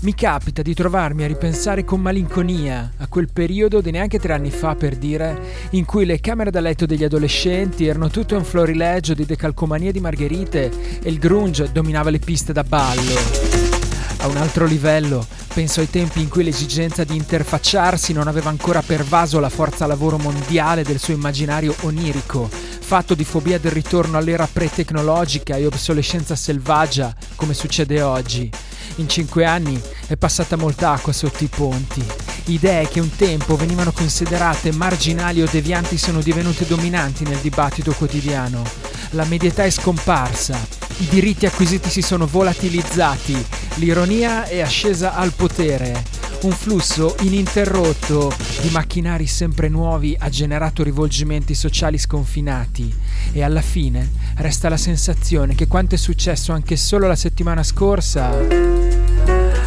Mi capita di trovarmi a ripensare con malinconia a quel periodo di neanche tre anni fa, per dire, in cui le camere da letto degli adolescenti erano tutto un florileggio di decalcomanie di margherite e il grunge dominava le piste da ballo. A un altro livello, penso ai tempi in cui l'esigenza di interfacciarsi non aveva ancora pervaso la forza lavoro mondiale del suo immaginario onirico, fatto di fobia del ritorno all'era pre-tecnologica e obsolescenza selvaggia, come succede oggi. In cinque anni è passata molta acqua sotto i ponti. Idee che un tempo venivano considerate marginali o devianti sono divenute dominanti nel dibattito quotidiano. La medietà è scomparsa, i diritti acquisiti si sono volatilizzati, l'ironia è ascesa al potere. Un flusso ininterrotto di macchinari sempre nuovi ha generato rivolgimenti sociali sconfinati e alla fine resta la sensazione che quanto è successo anche solo la settimana scorsa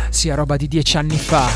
sia roba di dieci anni fa.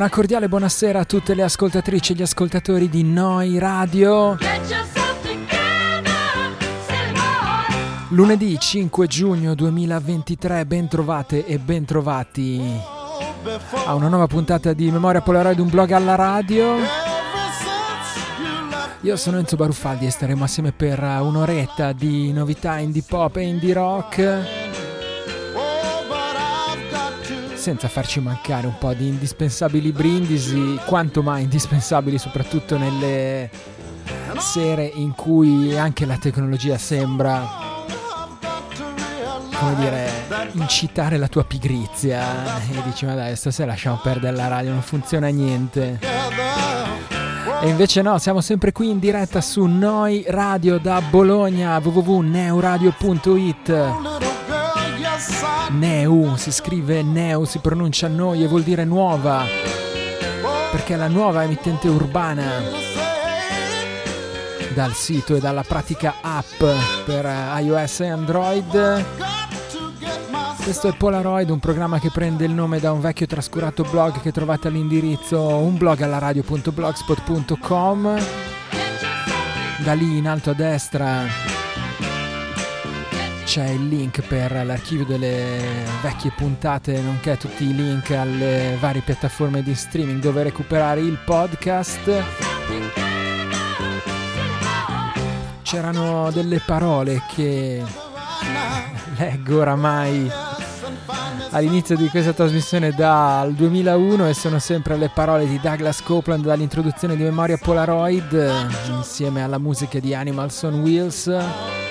Una cordiale buonasera a tutte le ascoltatrici e gli ascoltatori di Noi Radio. Lunedì 5 giugno 2023, ben trovate e ben trovati a una nuova puntata di Memoria Polaroid, un blog alla radio. Io sono Enzo Baruffaldi e staremo assieme per un'oretta di novità indie pop e indie rock. Senza farci mancare un po' di indispensabili brindisi, quanto mai indispensabili soprattutto nelle sere in cui anche la tecnologia sembra come dire, incitare la tua pigrizia e dici ma dai stasera lasciamo perdere la radio, non funziona niente. E invece no, siamo sempre qui in diretta su Noi Radio da Bologna, www.neuradio.it. Neu, si scrive Neu, si pronuncia Noi e vuol dire nuova, perché è la nuova emittente urbana dal sito e dalla pratica app per iOS e Android. Questo è Polaroid, un programma che prende il nome da un vecchio trascurato blog che trovate all'indirizzo unblogallaradio.blogspot.com. Da lì in alto a destra c'è il link per l'archivio delle vecchie puntate, nonché tutti i link alle varie piattaforme di streaming dove recuperare il podcast. C'erano delle parole che leggo oramai all'inizio di questa trasmissione dal 2001 e sono sempre le parole di Douglas Copeland dall'introduzione di Memoria Polaroid insieme alla musica di Animals on Wheels.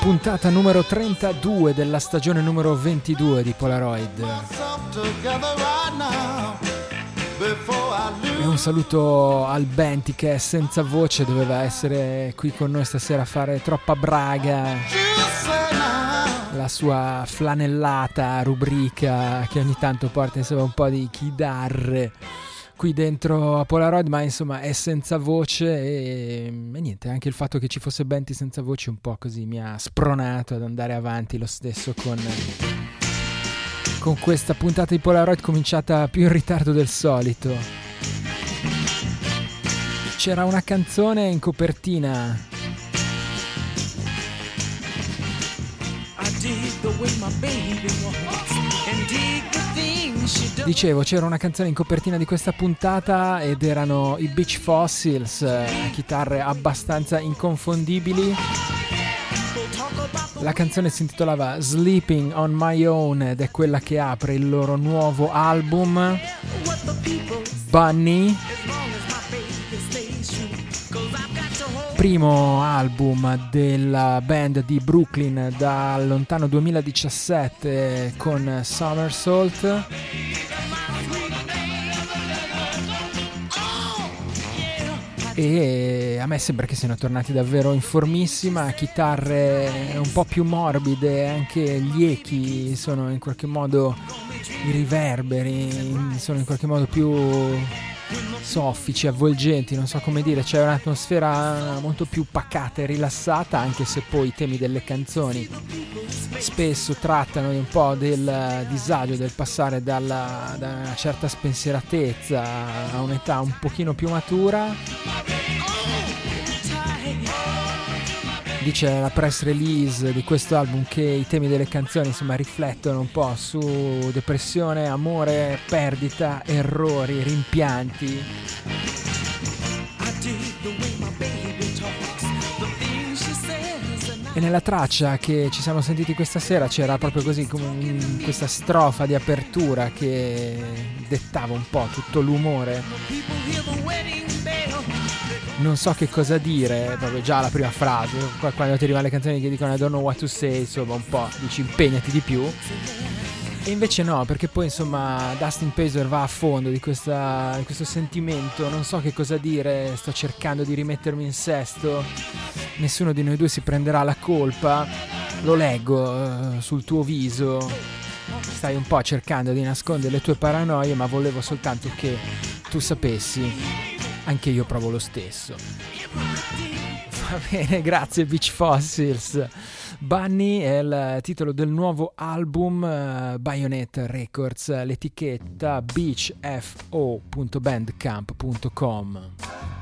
Puntata numero 32 della stagione numero 22 di Polaroid. E un saluto al Benti che senza voce, doveva essere qui con noi stasera a fare troppa braga. La sua flanellata rubrica che ogni tanto porta insomma un po' di chitarre qui dentro a Polaroid, ma insomma è senza voce e, e, niente, anche il fatto che ci fosse Benti senza voce un po' così mi ha spronato ad andare avanti lo stesso con, con questa puntata di Polaroid cominciata più in ritardo del solito. C'era una canzone in copertina. I dig the way my baby walks and dig the Dicevo, c'era una canzone in copertina di questa puntata ed erano i Beach Fossils, eh, chitarre abbastanza inconfondibili. La canzone si intitolava Sleeping on My Own ed è quella che apre il loro nuovo album Bunny primo album della band di Brooklyn dal lontano 2017 con Somersault. E a me sembra che siano tornati davvero in formissima, chitarre un po' più morbide, anche gli echi sono in qualche modo i riverberi, sono in qualche modo più soffici, avvolgenti, non so come dire, c'è un'atmosfera molto più pacata e rilassata, anche se poi i temi delle canzoni spesso trattano un po' del disagio, del passare dalla, da una certa spensieratezza a un'età un pochino più matura. Dice la press release di questo album che i temi delle canzoni insomma riflettono un po' su depressione, amore, perdita, errori, rimpianti. E nella traccia che ci siamo sentiti questa sera c'era proprio così come questa strofa di apertura che dettava un po' tutto l'umore non so che cosa dire, proprio già la prima frase, quando ti arrivano le canzoni che dicono I don't know what to say, insomma un po' dici impegnati di più. E invece no, perché poi insomma Dustin Pacer va a fondo di, questa, di, questo sentimento, non so che cosa dire, sto cercando di rimettermi in sesto, nessuno di noi due si prenderà la colpa, lo leggo uh, sul tuo viso, stai un po' cercando di nascondere le tue paranoie, ma volevo soltanto che tu sapessi anche io provo lo stesso. Va bene, grazie Beach Fossils. Bunny è il titolo del nuovo album uh, Bayonet Records, l'etichetta beachfo.bandcamp.com.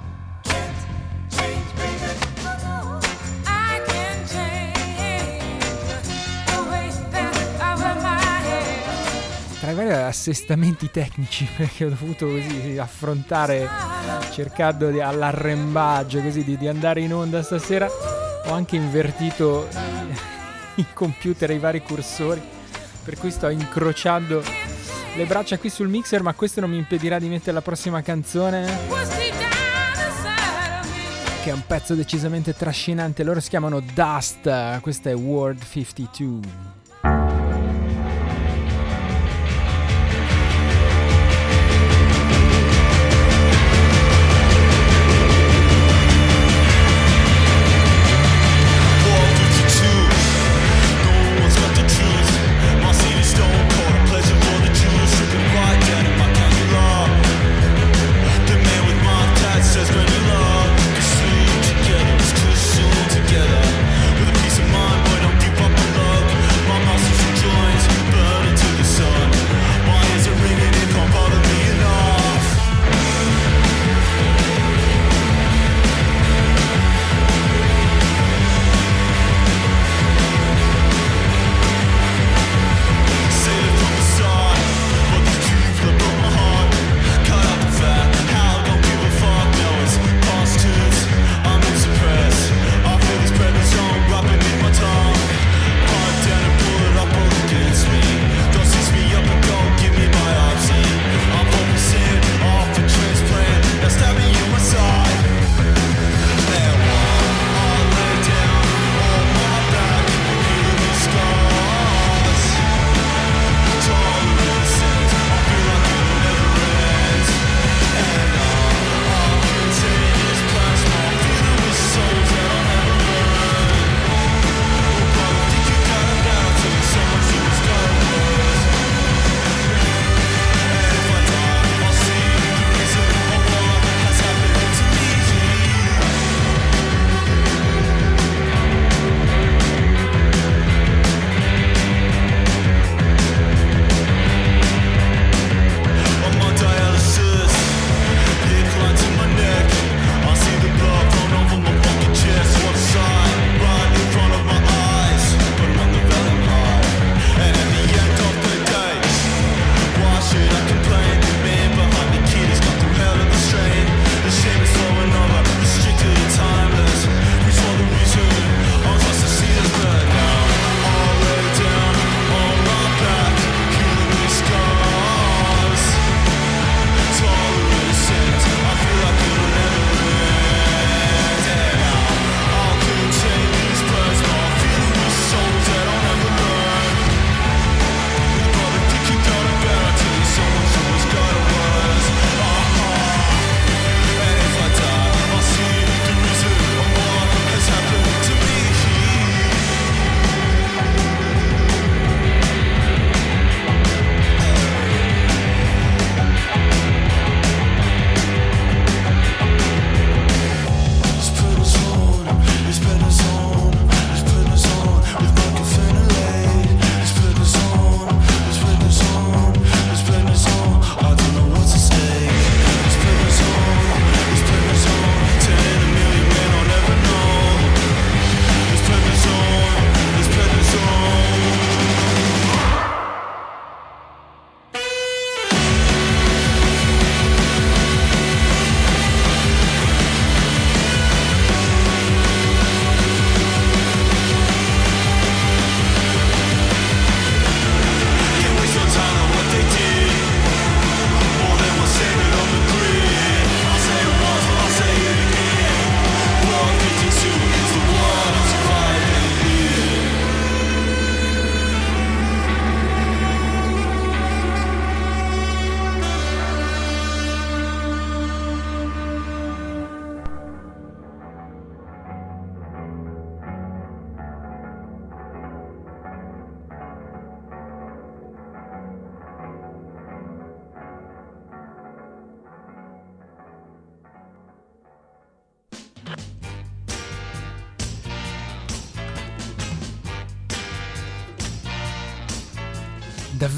Vari assestamenti tecnici perché ho dovuto così affrontare cercando di, all'arrembaggio così di, di andare in onda stasera. Ho anche invertito i computer e i vari cursori per cui sto incrociando le braccia qui sul mixer ma questo non mi impedirà di mettere la prossima canzone che è un pezzo decisamente trascinante. Loro si chiamano Dust questa è World 52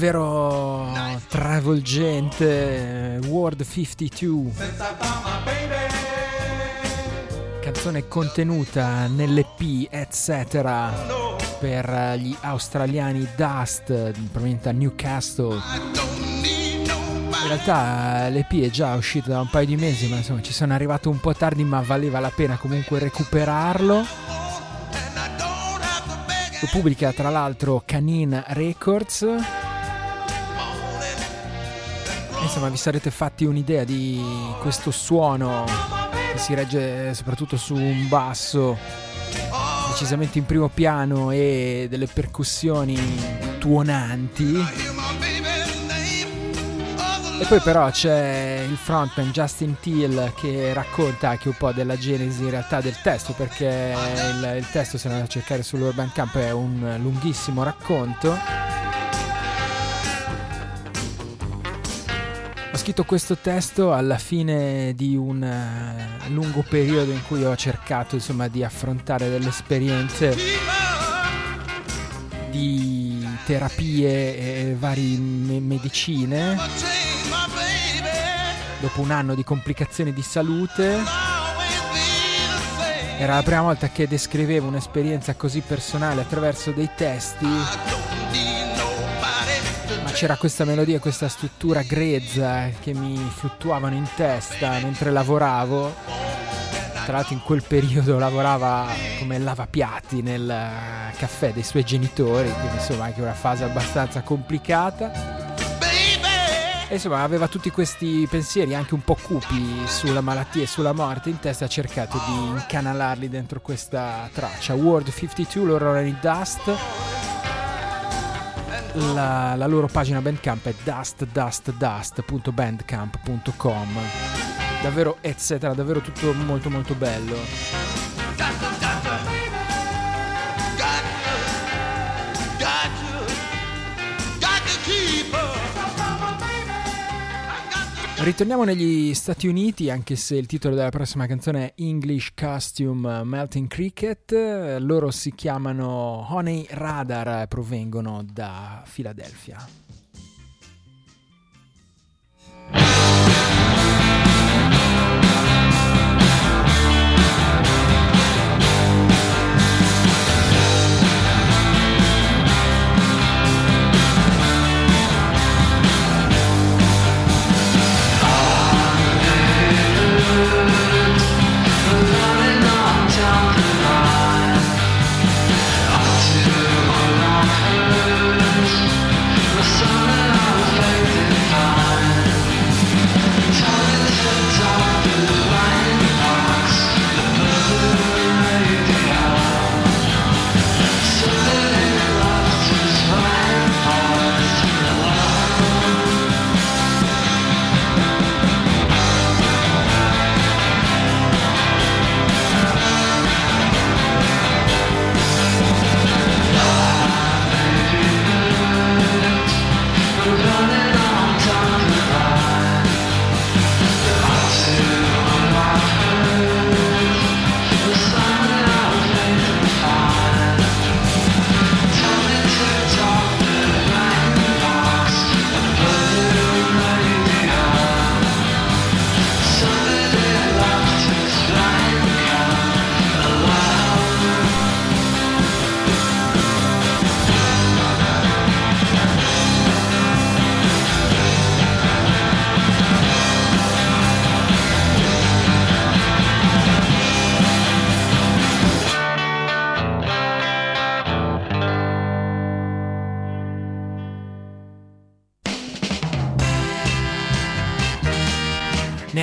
davvero travolgente World 52 canzone contenuta nell'EP eccetera per gli australiani Dust, proveniente da Newcastle. In realtà l'EP è già uscito da un paio di mesi, ma insomma ci sono arrivato un po' tardi, ma valeva la pena comunque recuperarlo. Lo pubblica tra l'altro Canine Records. Insomma, vi sarete fatti un'idea di questo suono che si regge soprattutto su un basso decisamente in primo piano e delle percussioni tuonanti. E poi però c'è il frontman Justin Teal che racconta anche un po' della genesi in realtà del testo perché il, il testo se andate a cercare sull'Urban Camp è un lunghissimo racconto. Scritto questo testo alla fine di un eh, lungo periodo in cui ho cercato insomma di affrontare delle esperienze di terapie e varie medicine dopo un anno di complicazioni di salute. Era la prima volta che descrivevo un'esperienza così personale attraverso dei testi. C'era questa melodia, questa struttura grezza che mi fluttuavano in testa mentre lavoravo. Tra l'altro in quel periodo lavorava come lavapiatti nel caffè dei suoi genitori, quindi insomma anche una fase abbastanza complicata. E insomma aveva tutti questi pensieri anche un po' cupi sulla malattia e sulla morte in testa ha cercato di incanalarli dentro questa traccia. World 52, loro erano in Dust. La, la, loro pagina Bandcamp è dustdustdust.bandcamp.com davvero eccetera, davvero tutto molto molto bello Ritorniamo negli Stati Uniti, anche se il titolo della prossima canzone è English Costume Melting Cricket. Loro si chiamano Honey Radar provengono da Filadelfia.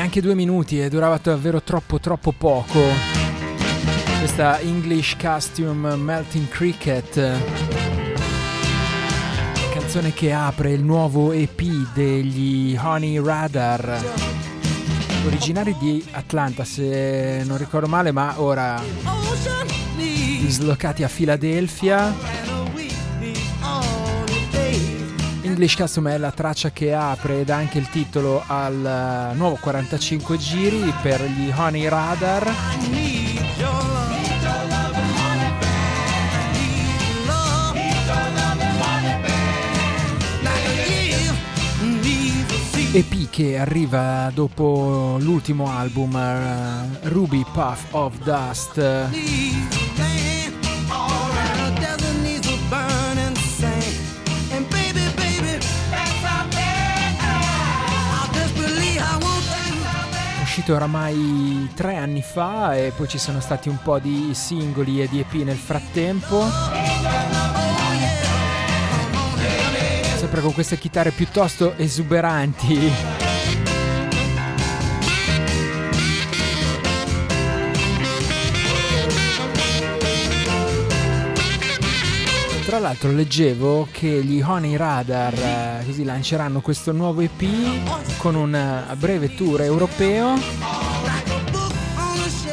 Neanche due minuti e durava davvero troppo troppo poco. Questa English Costume Melting Cricket, canzone che apre il nuovo EP degli Honey Radar, originari di Atlanta se non ricordo male, ma ora dislocati a Filadelfia English Custom è la traccia che apre ed anche il titolo al nuovo 45 giri per gli Honey Radar. EP che arriva dopo l'ultimo album uh, Ruby Puff of Dust uscito oramai tre anni fa e poi ci sono stati un po' di singoli e di EP nel frattempo. Sempre con queste chitarre piuttosto esuberanti. Tra l'altro leggevo che gli Honey Radar eh, così lanceranno questo nuovo EP con un eh, breve tour europeo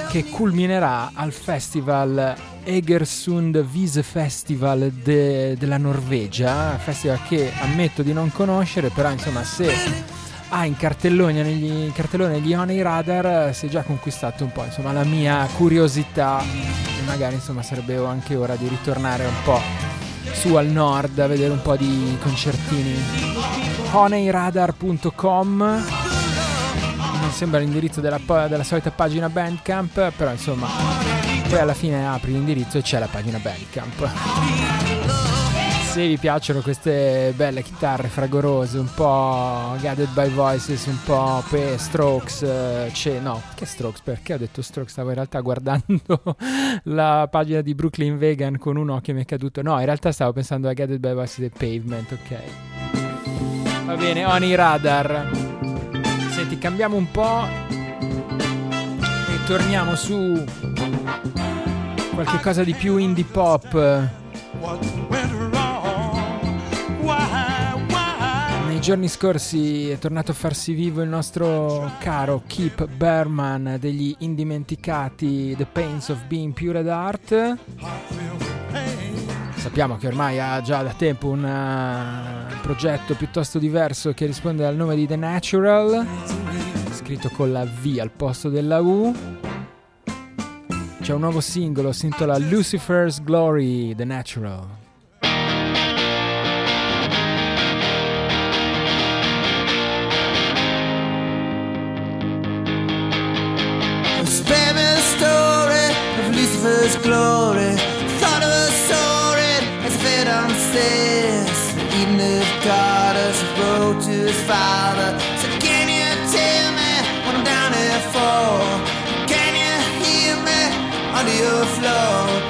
che culminerà al festival Egersund Vise Festival de, della Norvegia, festival che ammetto di non conoscere, però insomma se ha in cartellone negli, cartellone negli Honey Radar si è già conquistato un po' insomma la mia curiosità. E magari insomma sarebbe anche ora di ritornare un po' su al nord a vedere un po' di concertini. honeyradar.com non sembra l'indirizzo della, della solita pagina Bandcamp, però insomma poi alla fine apri l'indirizzo e c'è la pagina Bandcamp se vi piacciono queste belle chitarre fragorose, un po' guided by voices, un po' pe strokes, eh, c'è, no, che strokes? Perché ho detto strokes? Stavo in realtà guardando la pagina di Brooklyn Vegan con un occhio mi è caduto. No, in realtà stavo pensando a guided by voices e pavement, ok. Va bene, Oni Radar. Senti, cambiamo un po' e torniamo su qualche cosa di più indie pop. Giorni scorsi è tornato a farsi vivo il nostro caro Keep Berman degli indimenticati The Pains of Being Pure Art. Sappiamo che ormai ha già da tempo un uh, progetto piuttosto diverso che risponde al nome di The Natural, scritto con la V al posto della U. C'è un nuovo singolo, si intitola Lucifer's Glory, The Natural. Lucifer's glory. Thought of was soaring as a fed on stairs. Even if God has wrote to his father, so can you tell me what I'm down here for? Can you hear me under your floor?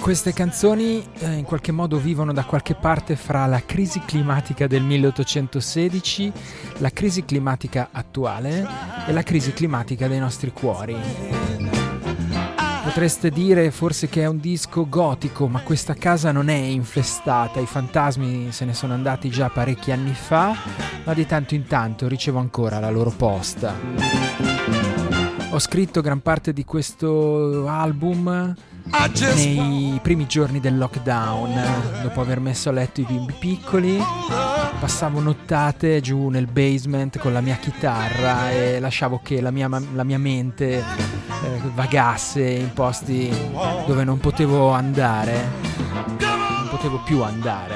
Queste canzoni eh, in qualche modo vivono da qualche parte fra la crisi climatica del 1816, la crisi climatica attuale e la crisi climatica dei nostri cuori. Potreste dire forse che è un disco gotico, ma questa casa non è infestata, i fantasmi se ne sono andati già parecchi anni fa, ma di tanto in tanto ricevo ancora la loro posta. Ho scritto gran parte di questo album nei primi giorni del lockdown, dopo aver messo a letto i bimbi piccoli, passavo nottate giù nel basement con la mia chitarra e lasciavo che la mia, la mia mente eh, vagasse in posti dove non potevo andare, non potevo più andare.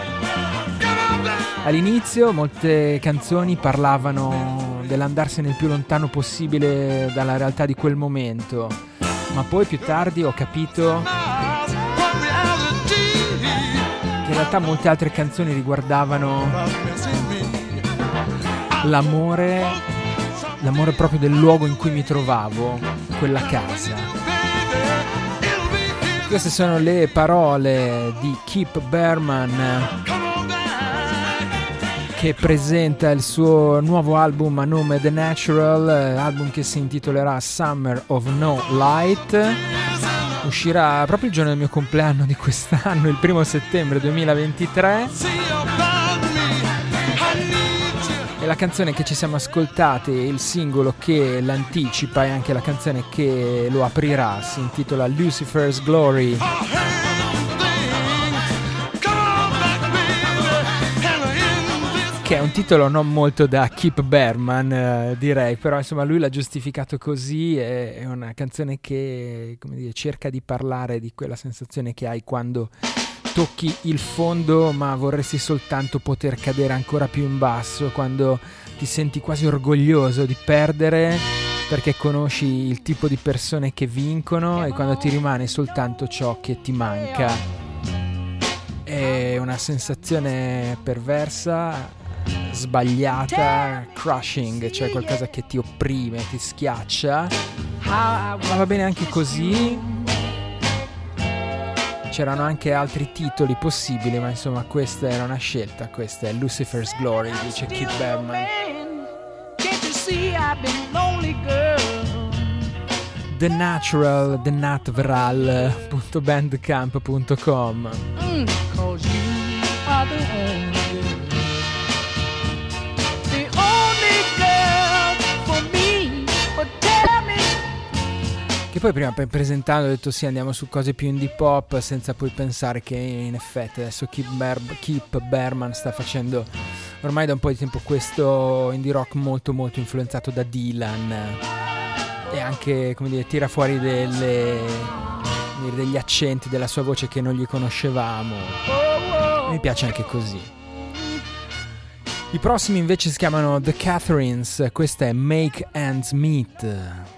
All'inizio molte canzoni parlavano dell'andarsene il più lontano possibile dalla realtà di quel momento ma poi più tardi ho capito che in realtà molte altre canzoni riguardavano l'amore, l'amore proprio del luogo in cui mi trovavo, quella casa. Queste sono le parole di Keep Berman che presenta il suo nuovo album a nome The Natural, eh, album che si intitolerà Summer of No Light. Uscirà proprio il giorno del mio compleanno di quest'anno, il primo settembre 2023. E la canzone che ci siamo ascoltati, il singolo che l'anticipa e anche la canzone che lo aprirà, si intitola Lucifer's Glory. Che è un titolo non molto da Keep Berman, eh, direi, però insomma lui l'ha giustificato così, è, è una canzone che dire, cerca di parlare di quella sensazione che hai quando tocchi il fondo ma vorresti soltanto poter cadere ancora più in basso, quando ti senti quasi orgoglioso di perdere perché conosci il tipo di persone che vincono e quando ti rimane soltanto ciò che ti manca. È una sensazione perversa, sbagliata, crushing, cioè qualcosa che ti opprime, ti schiaccia. Ma va bene anche così. C'erano anche altri titoli possibili, ma insomma questa era una scelta, questa è Lucifer's Glory, dice Kid Berman. The Natural, The Natveral.bandcamp.com mm, Che poi prima presentando ho detto sì andiamo su cose più indie pop senza poi pensare che in effetti adesso Keep, Ber- Keep Berman sta facendo ormai da un po' di tempo questo indie rock molto molto influenzato da Dylan e anche come dire tira fuori delle, degli accenti della sua voce che non gli conoscevamo. Mi piace anche così. I prossimi invece si chiamano The Catherines, questa è Make Ends Meet.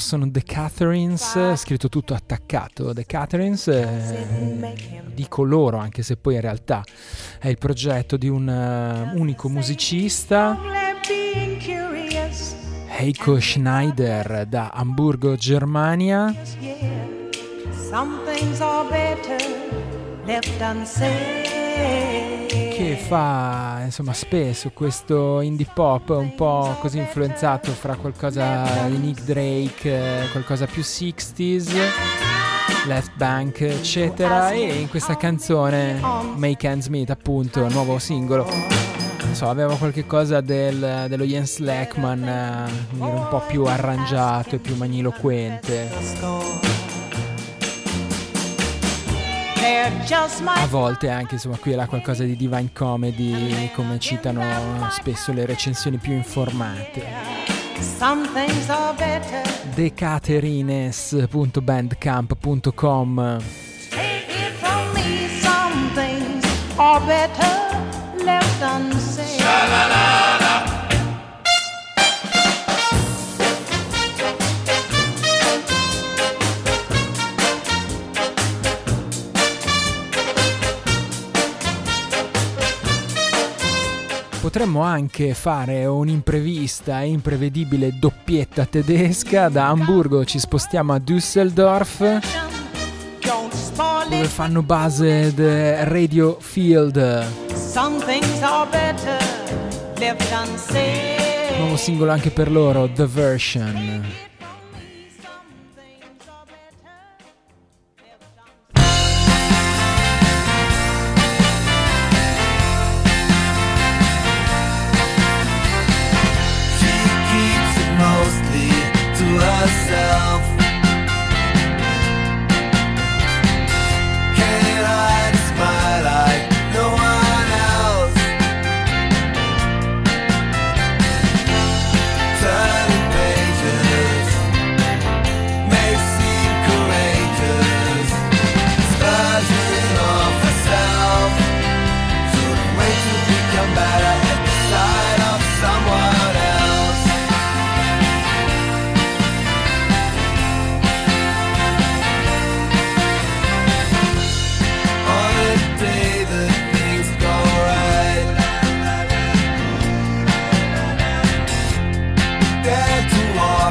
Sono The Catherines, scritto tutto attaccato. The Catherines, eh, dico loro anche se poi in realtà è il progetto di un uh, unico musicista, Heiko Schneider da Hamburgo, Germania. Some things are better left unsaid che fa insomma spesso questo indie pop un po' così influenzato fra qualcosa di Nick Drake, qualcosa più 60s, Left Bank eccetera e in questa canzone Make Ends Meet appunto, nuovo singolo. Non so, aveva qualche cosa del, dello Jens Lackman eh, un po' più arrangiato e più magniloquente a volte anche insomma qui e là qualcosa di divine comedy come citano spesso le recensioni più informate. Decaterines.bandcamp.com Are better Potremmo anche fare un'imprevista e imprevedibile doppietta tedesca. Da Hamburgo ci spostiamo a Düsseldorf dove fanno base The Radio Field. Nuovo singolo anche per loro, The Version.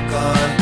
The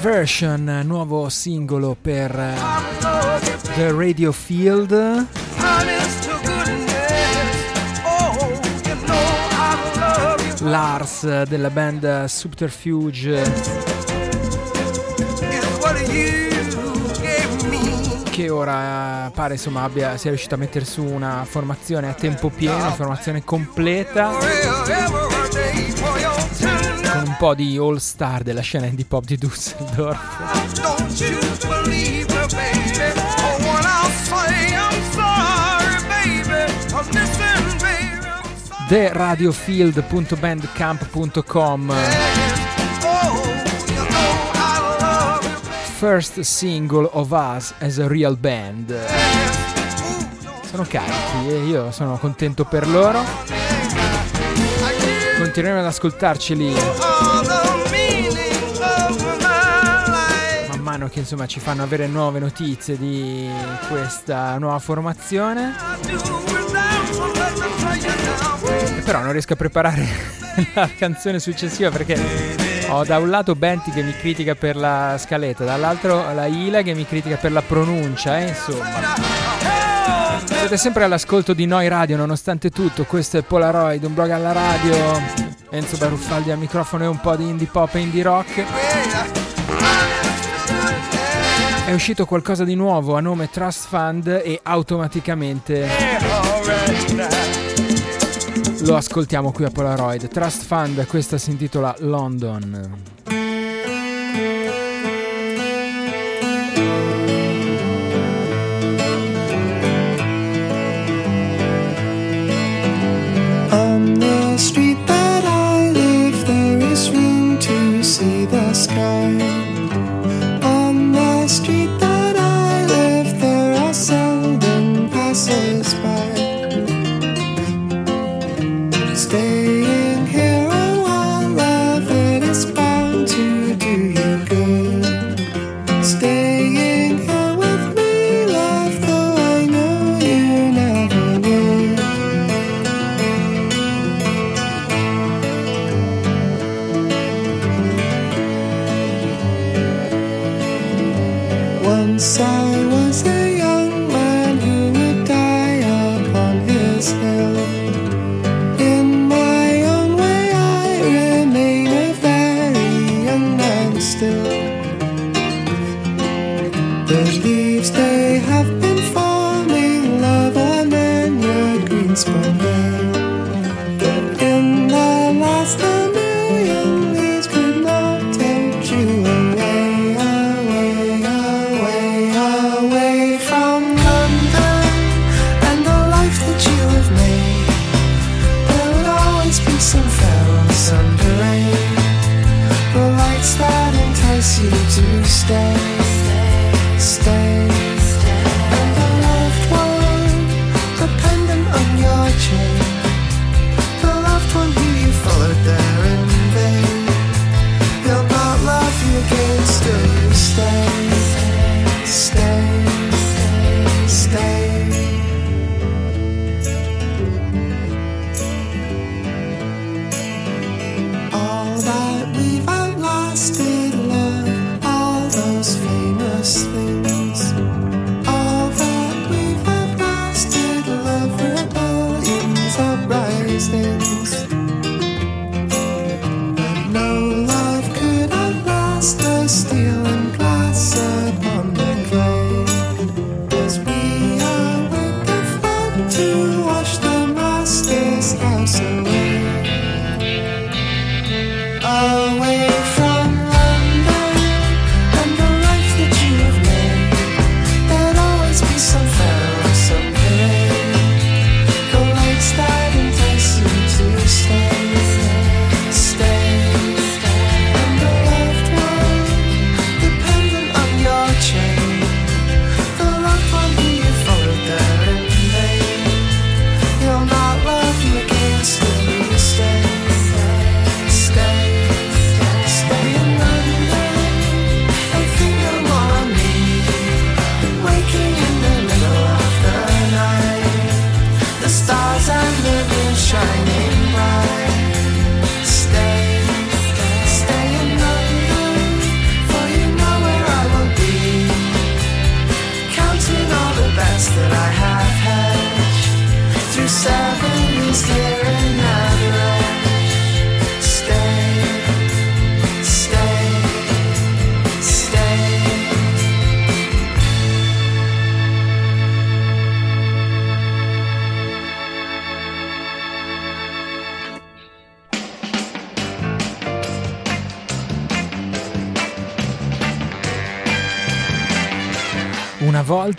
Version, nuovo singolo per uh, The Radio Field. Lars della band Subterfuge. Che ora pare insomma abbia, sia riuscito a mettere su una formazione a tempo pieno, una formazione completa po' di all star della scena indie pop di Düsseldorf. TheRadiofield.bandcamp.com First single of us as a real band. Sono carichi e io sono contento per loro continueremo ad ascoltarci lì. Man mano che insomma ci fanno avere nuove notizie di questa nuova formazione. Però non riesco a preparare la canzone successiva perché ho da un lato Benti che mi critica per la scaletta, dall'altro la Ila che mi critica per la pronuncia, eh, insomma. Siete sempre all'ascolto di Noi Radio, nonostante tutto. Questo è Polaroid, un blog alla radio. Enzo Baruffaldi al microfono e un po' di indie pop e indie rock. È uscito qualcosa di nuovo a nome Trust Fund e automaticamente lo ascoltiamo qui a Polaroid. Trust Fund, questa si intitola London. street that I live, there is room to see the sky. On the street that I live, there are seldom passers by.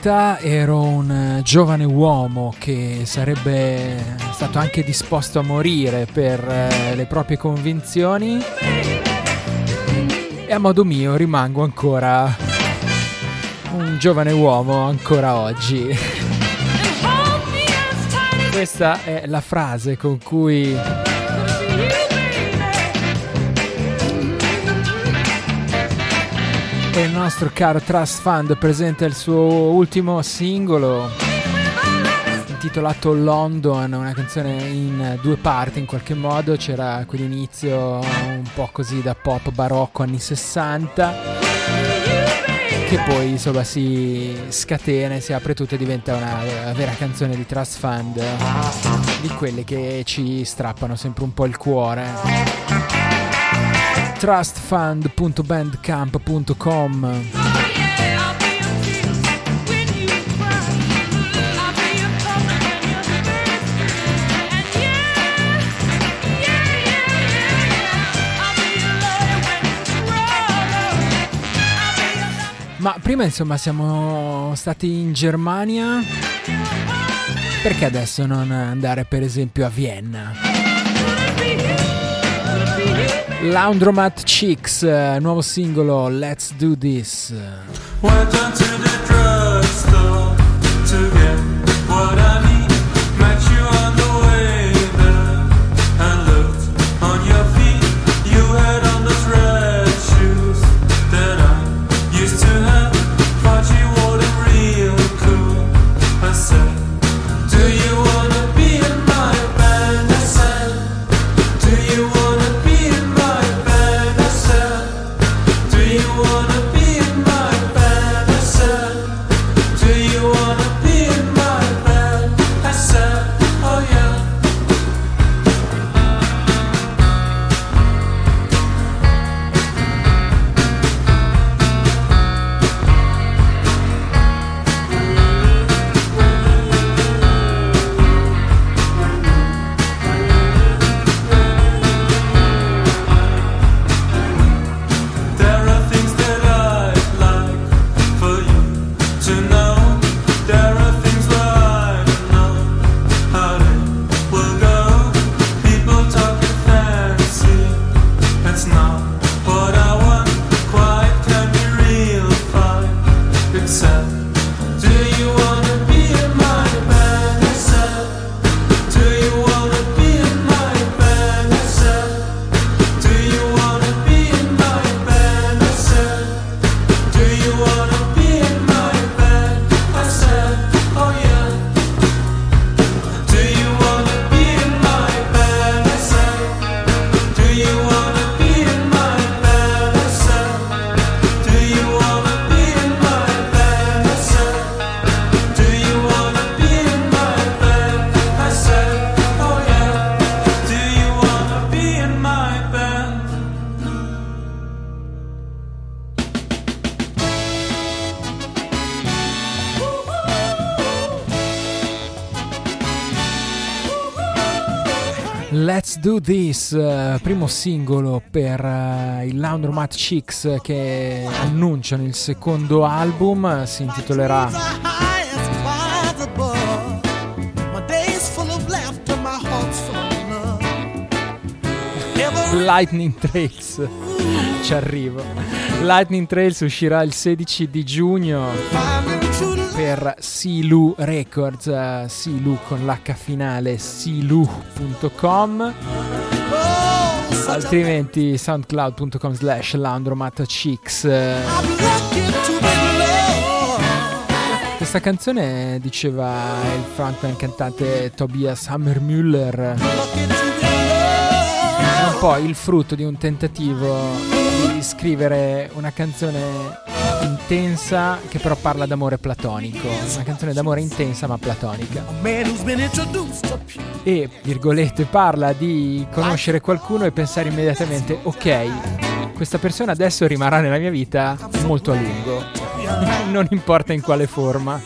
Volta ero un eh, giovane uomo che sarebbe stato anche disposto a morire per eh, le proprie convinzioni e a modo mio rimango ancora un giovane uomo ancora oggi. Questa è la frase con cui E il nostro caro Trust Fund presenta il suo ultimo singolo intitolato London, una canzone in due parti in qualche modo, c'era quell'inizio un po' così da pop barocco anni 60 che poi insomma si scatena e si apre tutto e diventa una vera canzone di Trust Fund di quelle che ci strappano sempre un po' il cuore trustfund.bandcamp.com Ma prima insomma siamo stati in Germania. Perché adesso non andare per esempio a Vienna? Laundromat Chicks, nuovo singolo Let's Do This. Do This, uh, primo singolo per uh, il Laundromat Chicks che annunciano il secondo album, si intitolerà Lightning Trails. Ci arrivo. Lightning Trails uscirà il 16 di giugno per Silu Records, uh, Silu con l'H finale, silu.com altrimenti soundcloud.com slash laundromatchicks questa canzone diceva il frontman cantante Tobias Hammermüller è un po' il frutto di un tentativo di scrivere una canzone intensa che però parla d'amore platonico, una canzone d'amore intensa ma platonica. E, virgolette, parla di conoscere qualcuno e pensare immediatamente, ok, questa persona adesso rimarrà nella mia vita molto a lungo, non importa in quale forma.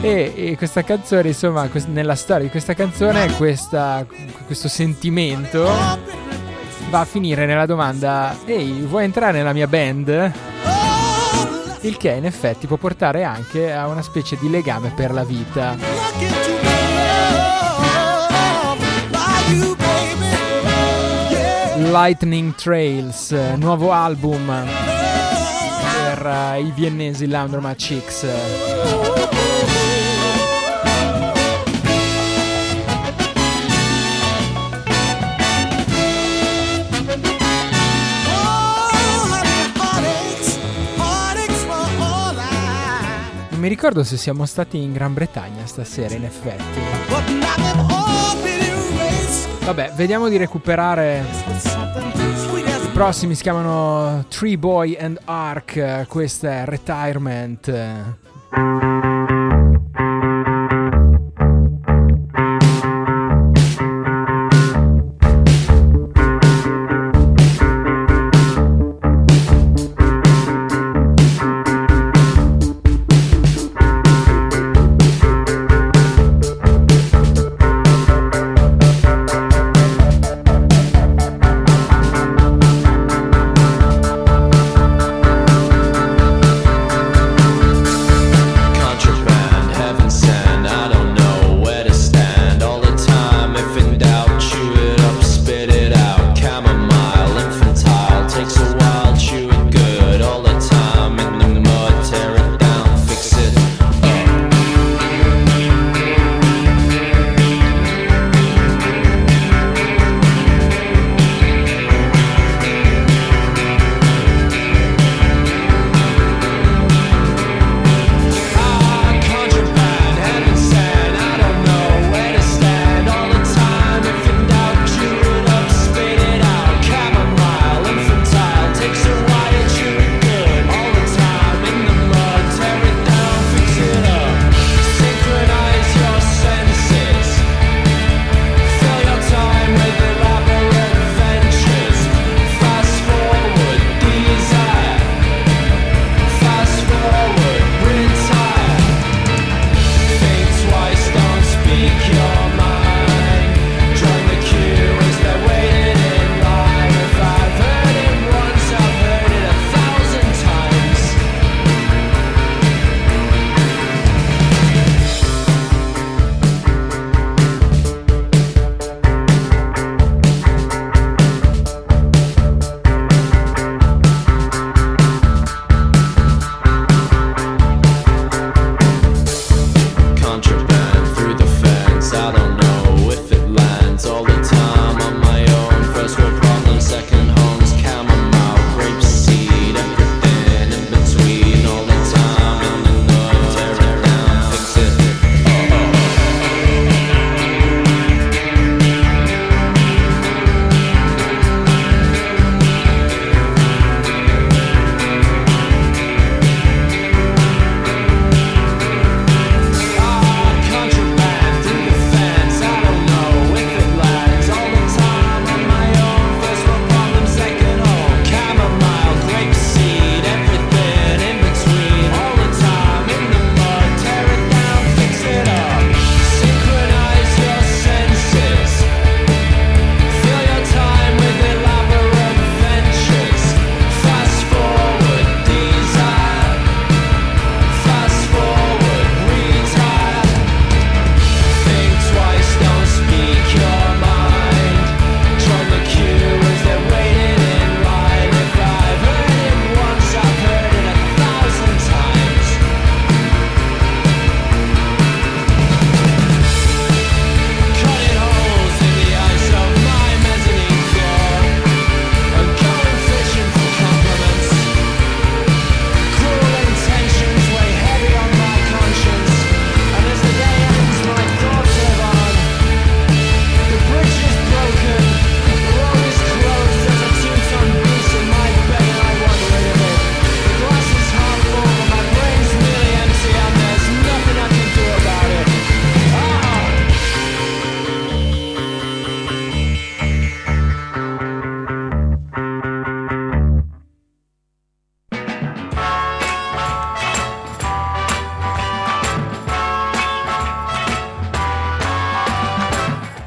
E, e, questa canzone, insomma, nella storia di questa canzone, questa, questo sentimento va a finire nella domanda Ehi, vuoi entrare nella mia band? Il che in effetti può portare anche a una specie di legame per la vita. Lightning Trails, nuovo album per uh, i viennesi Laundromat Chicks. Mi ricordo se siamo stati in Gran Bretagna stasera, in effetti. Vabbè, vediamo di recuperare. I prossimi si chiamano Tree Boy and Ark. Questa è Retirement.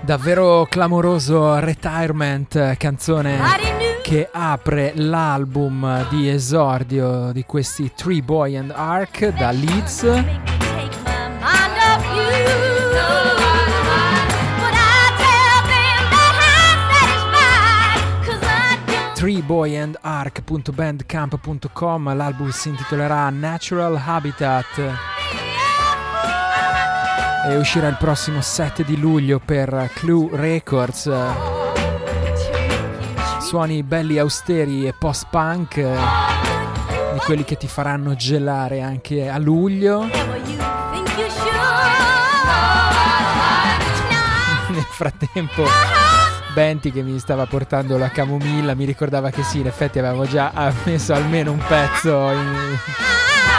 Davvero clamoroso Retirement, canzone che apre l'album di esordio di questi Three Boy and Ark da Leeds. treeboyandark.bandcamp.com l'album si intitolerà Natural Habitat e uscirà il prossimo 7 di luglio per Clue Records. Suoni belli austeri e post-punk, e quelli che ti faranno gelare anche a luglio. Nel frattempo Benti che mi stava portando la camomilla mi ricordava che sì, in effetti avevamo già messo almeno un pezzo in,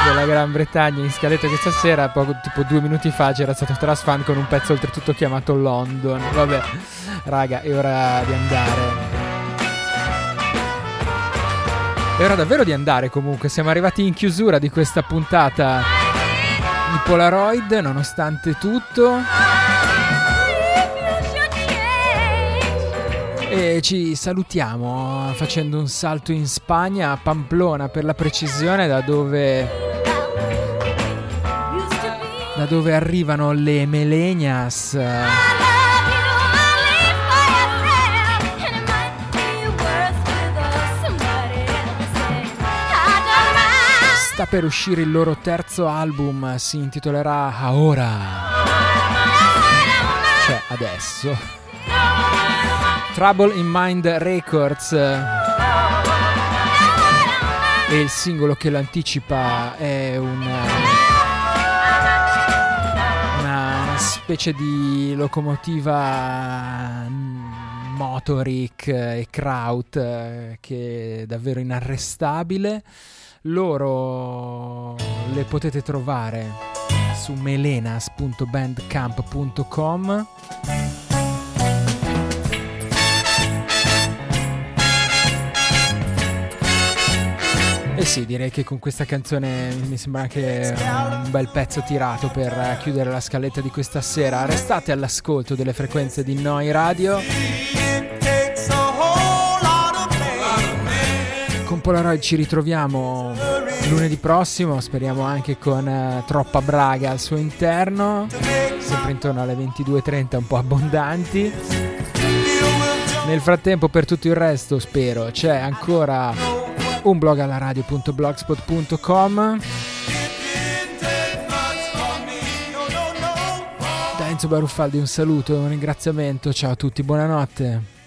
della Gran Bretagna in scaletta questa sera, poco, tipo due minuti fa c'era stato Trasfan con un pezzo oltretutto chiamato London. Vabbè, raga, è ora di andare. È ora davvero di andare comunque, siamo arrivati in chiusura di questa puntata di Polaroid, nonostante tutto. E ci salutiamo facendo un salto in Spagna, a Pamplona per la precisione, da dove, da dove arrivano le Melenias. Sta per uscire il loro terzo album, si intitolerà Ahora. Cioè adesso. Trouble in Mind Records. E il singolo che lo anticipa è un, specie di locomotiva Motoric e Kraut che è davvero inarrestabile. Loro le potete trovare su melenas.bandcamp.com. E sì, direi che con questa canzone mi sembra anche un bel pezzo tirato per chiudere la scaletta di questa sera. Restate all'ascolto delle frequenze di Noi Radio. Con Polaroid ci ritroviamo lunedì prossimo, speriamo anche con uh, troppa braga al suo interno, sempre intorno alle 22.30 un po' abbondanti. Nel frattempo per tutto il resto spero c'è ancora un blog alla radio.blogspot.com da Enzo Baruffaldi un saluto e un ringraziamento. Ciao a tutti buonanotte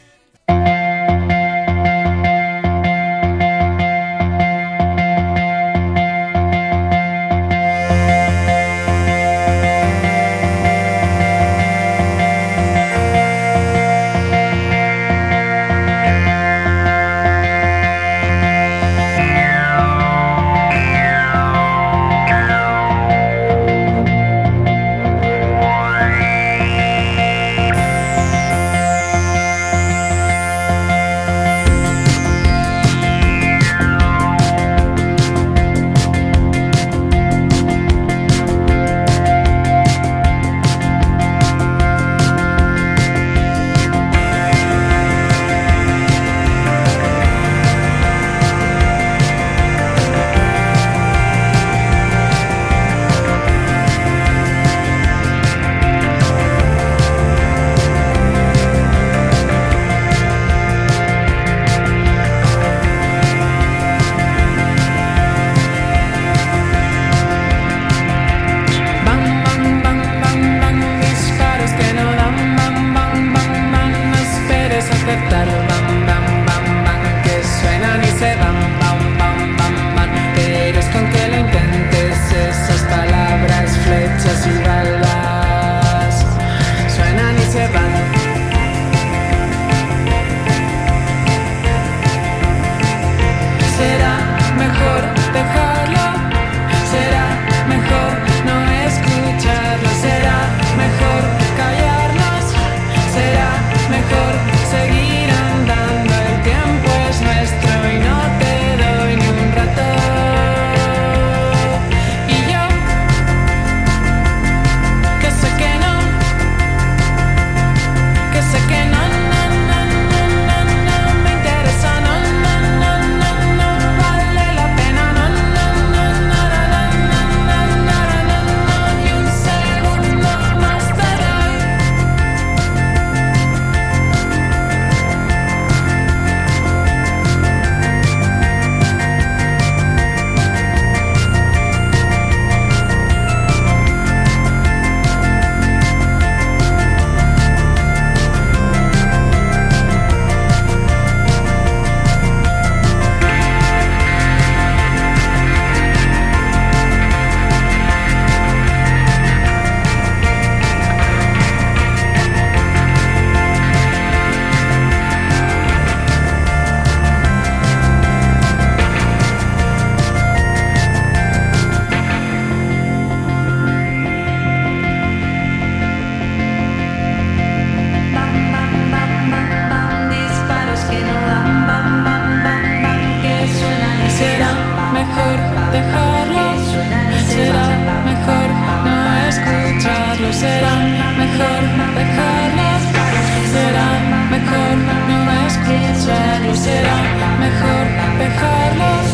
Será mejor dejarlos,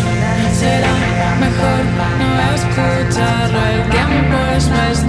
será mejor no escucharlo. El tiempo es nuestro.